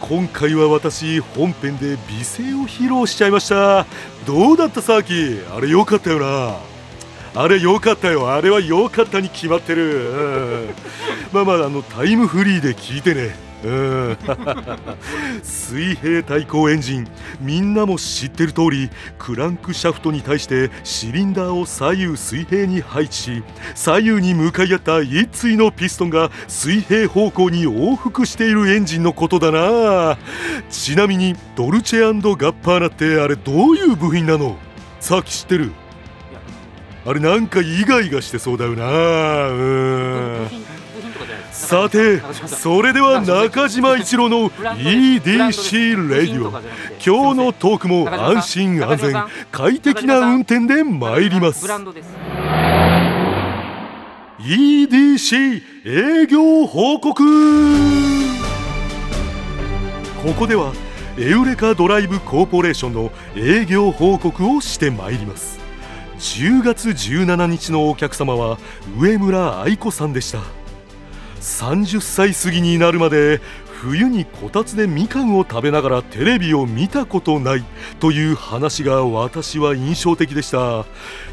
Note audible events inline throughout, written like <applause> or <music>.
今回は私本編で美声を披露しちゃいました。どうだった沢木あれ良かったよな。あれ良かったよ。あれは良かったに決まってる、うん、まあまああのタイムフリーで聞いてね。水平対向エンジンみんなも知ってる通りクランクシャフトに対してシリンダーを左右水平に配置。し左右に向かい合った一対のピストンが水平方向に往復しているエンジンのことだな。ちなみにドルチェガッパーナってあれどういう部品なの？さっき知ってる。あれなんかイガイガしてそうだよな。うん。さてそれでは中島一郎の EDC レディオ。今日のトークも安心安全快適な運転で参ります。EDC 営業報告。ここではエウレカドライブコーポレーションの営業報告をしてまいります。10月17日のお客様は上村愛子さんでした。30歳過ぎになるまで冬にこたつでみかんを食べながらテレビを見たことないという話が私は印象的でした。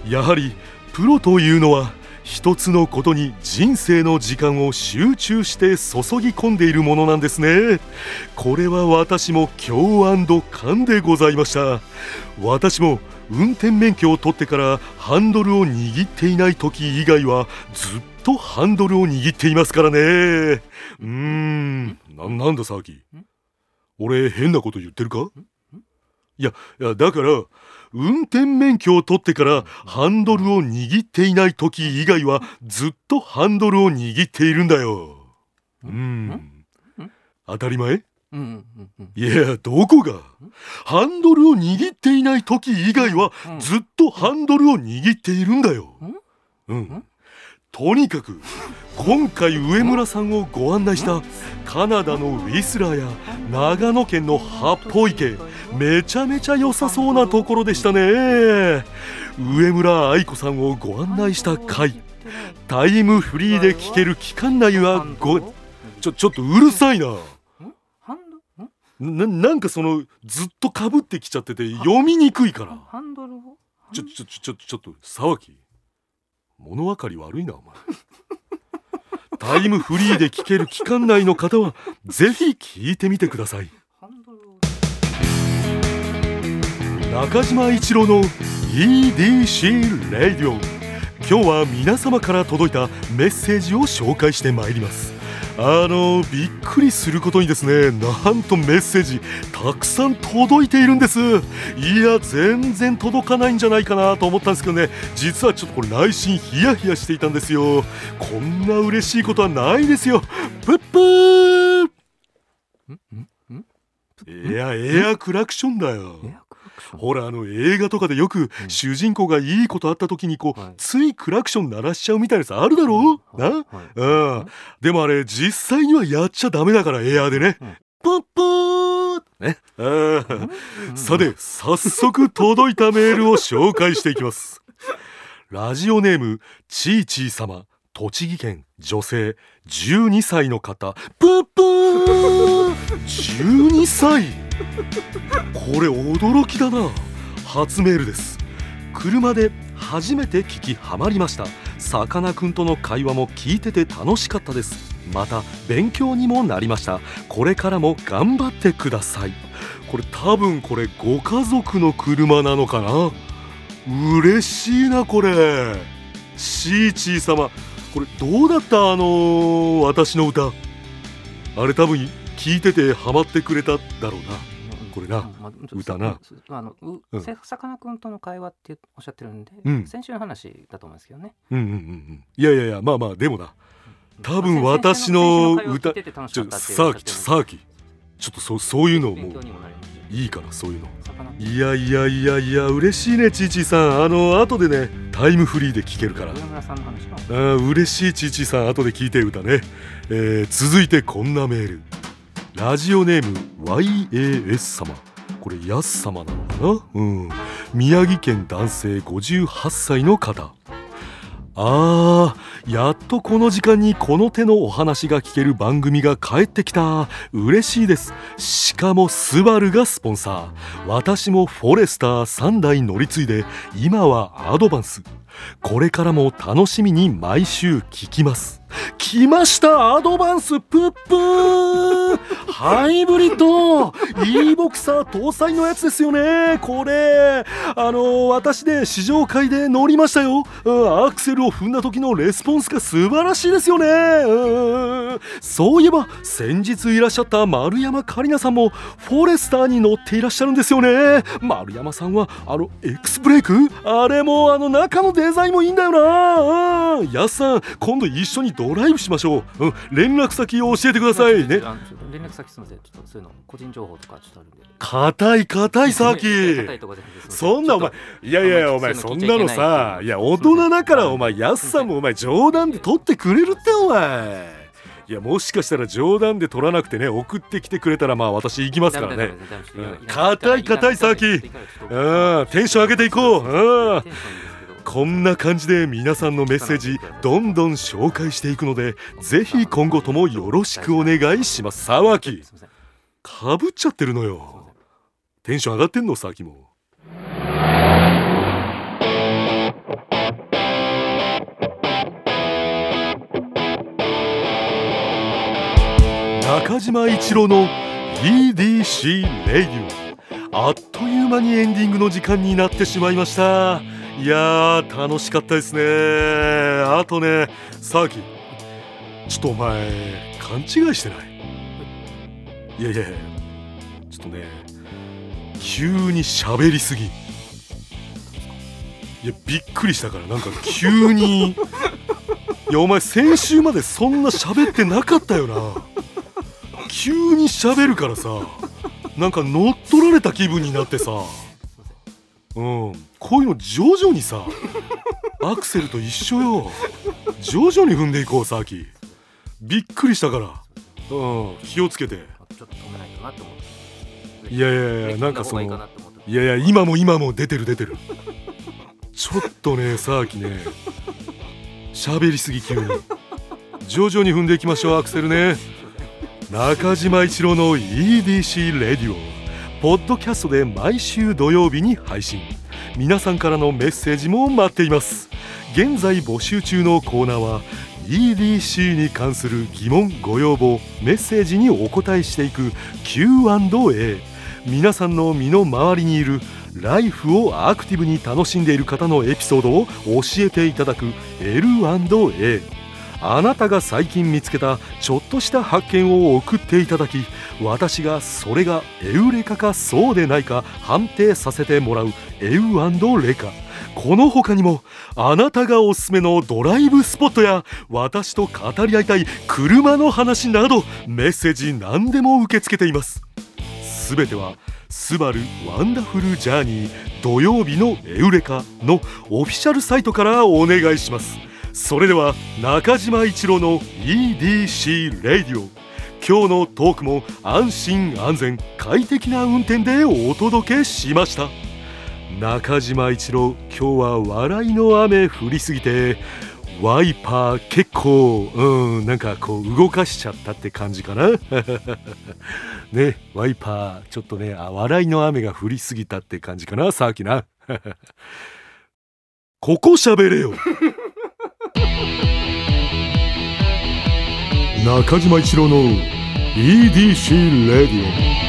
やはりプロというのは一つのことに人生の時間を集中して注ぎ込んでいるものなんですね。これは私も共感でございました。私も運転免許を取ってからハンドルを握っていない時以外はずっとハンドルを握っていますからね。うーん。ななんだ騒ぎ俺変なこと言ってるか？いやいやだから運転免許を取ってからハンドルを握っていない時以外はずっとハンドルを握っているんだよ。うん？当たり前？いやどこが？ハンドルを握っていない時以外はずっとハンドルを握っているんだよ。うん？とにかく今回上村さんをご案内したカナダのウィスラーや長野県の八方池めちゃめちゃ良さそうなところでしたね。上村愛子さんをご案内した回タイムフリーで聞ける期間内はごちょちょっとうるさいな。ななんかそのずっとかぶってきちゃってて読みにくいから。ちょちょちょちょっと騒ぎ物分かり悪いなお前。タイムフリーで聞ける期間内の方はぜひ聞いてみてください。中島一郎の EDC レディオ今日は皆様から届いたメッセージを紹介してまいります。あのびっくりすることにですねなんとメッセージたくさん届いているんです。いや全然届かないんじゃないかなと思ったんですけどね。実はちょっとこれ内心ヒヤヒヤしていたんですよ。こんな嬉しいことはないですよ。プップー。いやエアクラクションだよほらあの映画とかでよく主人公がいいことあった時にこう、ついクラクション鳴らしちゃうみたいなやつあるだろう、な、うん、でもあれ実際にはやっちゃダメだからエアーでね、プップーね、うん、さて早速届いたメールを紹介していきます。<laughs> ラジオネームちーちー様栃木県女性12歳の方。プップー12歳これ驚きだな。初メールです。車で初めて聞きハマりました。さかなクンとの会話も聞いてて楽しかったです。また勉強にもなりました。これからも頑張ってください。これ多分これご家族の車なのかな。嬉しいなこれ。シーチー様。これどうだったあのー、私の歌。あれ多分聞いててハマってくれただろうな。これな、まあ、歌な。あのう、さかなクンとの会話っておっしゃってるんで、うん、先週の話だと思うんですけどね。うんうんうんいやいやいやまあまあでもな。多分私の歌ちょさあきさあきちょっとそそういうのをもういいいかなそういうの。いやいやいやいや嬉しいねちいちいさん。あの後でねタイムフリーで聞けるから。あ嬉しいちいちいさん。後で聞いて歌ね、えー、続いてこんなメールラジオネーム YAS 様。これヤス様なのかな？うん。宮城県男性58歳の方。あーやっとこの時間にこの手のお話が聞ける番組が帰ってきた。嬉しいです。しかもスバルがスポンサー。私もフォレスター3台乗り継いで今はアドバンス。これからも楽しみに毎週聞きます。来ましたアドバンスプップー <laughs> ハイブリッド e ボクサー搭載のやつですよね。これ。あの私で試乗会で乗りましたよ。アクセルを踏んだ時のレスポンスが素晴らしいですよね。うん。そういえば先日いらっしゃった丸山桂里奈さんもフォレスターに乗っていらっしゃるんですよね。丸山さんはあの X ブレイク？あれもあの中のデザインもいいんだよな。やっさん今度一緒にドライブしましょう、うん、連絡先を教えてくださいね。連絡先すみません。ちょっとそういうの個人情報とかちょっとあるんで。硬い硬いさっきそんなお前いやいやお前そんなのさいや大人だからお前やすさんもお前冗談で取ってくれるってお前。いやもしかしたら冗談で取らなくてね送ってきてくれたらまあ私行きますからね。硬い硬いさっきうんテンション上げていこううんこんな感じで皆さんのメッセージどんどん紹介していくのでぜひ今後ともよろしくお願いします。沢木。かぶっちゃってるのよ。テンション上がってんのさきも。中島一郎の EDC レイディオあっという間にエンディングの時間になってしまいました。いやー楽しかったですね。あとねさあきちょっとお前勘違いしてない？いやいやちょっとね急に喋りすぎ。いやびっくりしたからなんか急に。いやお前先週までそんな喋ってなかったよな。急に喋るからさなんか乗っ取られた気分になってさ。うん。こういうの徐々にさ <laughs> アクセルと一緒よ。徐々に踏んでいこうさきびっくりしたから。うん気をつけて。ちょっと止めないとなって思って。いやいやいやなんかそのいやいや今も今も出てる出てる。ちょっとねさあきね。喋りすぎ急に。徐々に踏んでいきましょうアクセルね。中島一郎の EDC レディオポッドキャストで毎週土曜日に配信皆さんからのメッセージも待っています。現在募集中のコーナーは EDC に関する疑問ご要望メッセージにお答えしていく Q&A 皆さんの身の回りにいるライフをアクティブに楽しんでいる方のエピソードを教えていただく L&A あなたが最近見つけたちょっとした発見を送っていただき私がそれがエウレカかそうでないか判定させてもらうエウレカ。この他にもあなたがおすすめのドライブスポットや私と語り合いたい車の話などメッセージ何でも受け付けています。すべては「スバルワンダフルジャーニー土曜日のエウレカ」のオフィシャルサイトからお願いします。それでは中島一郎の EDC レディオ今日のトークも安心安全快適な運転でお届けしました。中島一郎今日は笑いの雨降りすぎてワイパー結構うんなんかこう動かしちゃったって感じかな。<laughs> ねワイパーちょっとねあ笑いの雨が降りすぎたって感じかなさっきな。<laughs> ここ喋れよ。中島一郎の EDC レディオ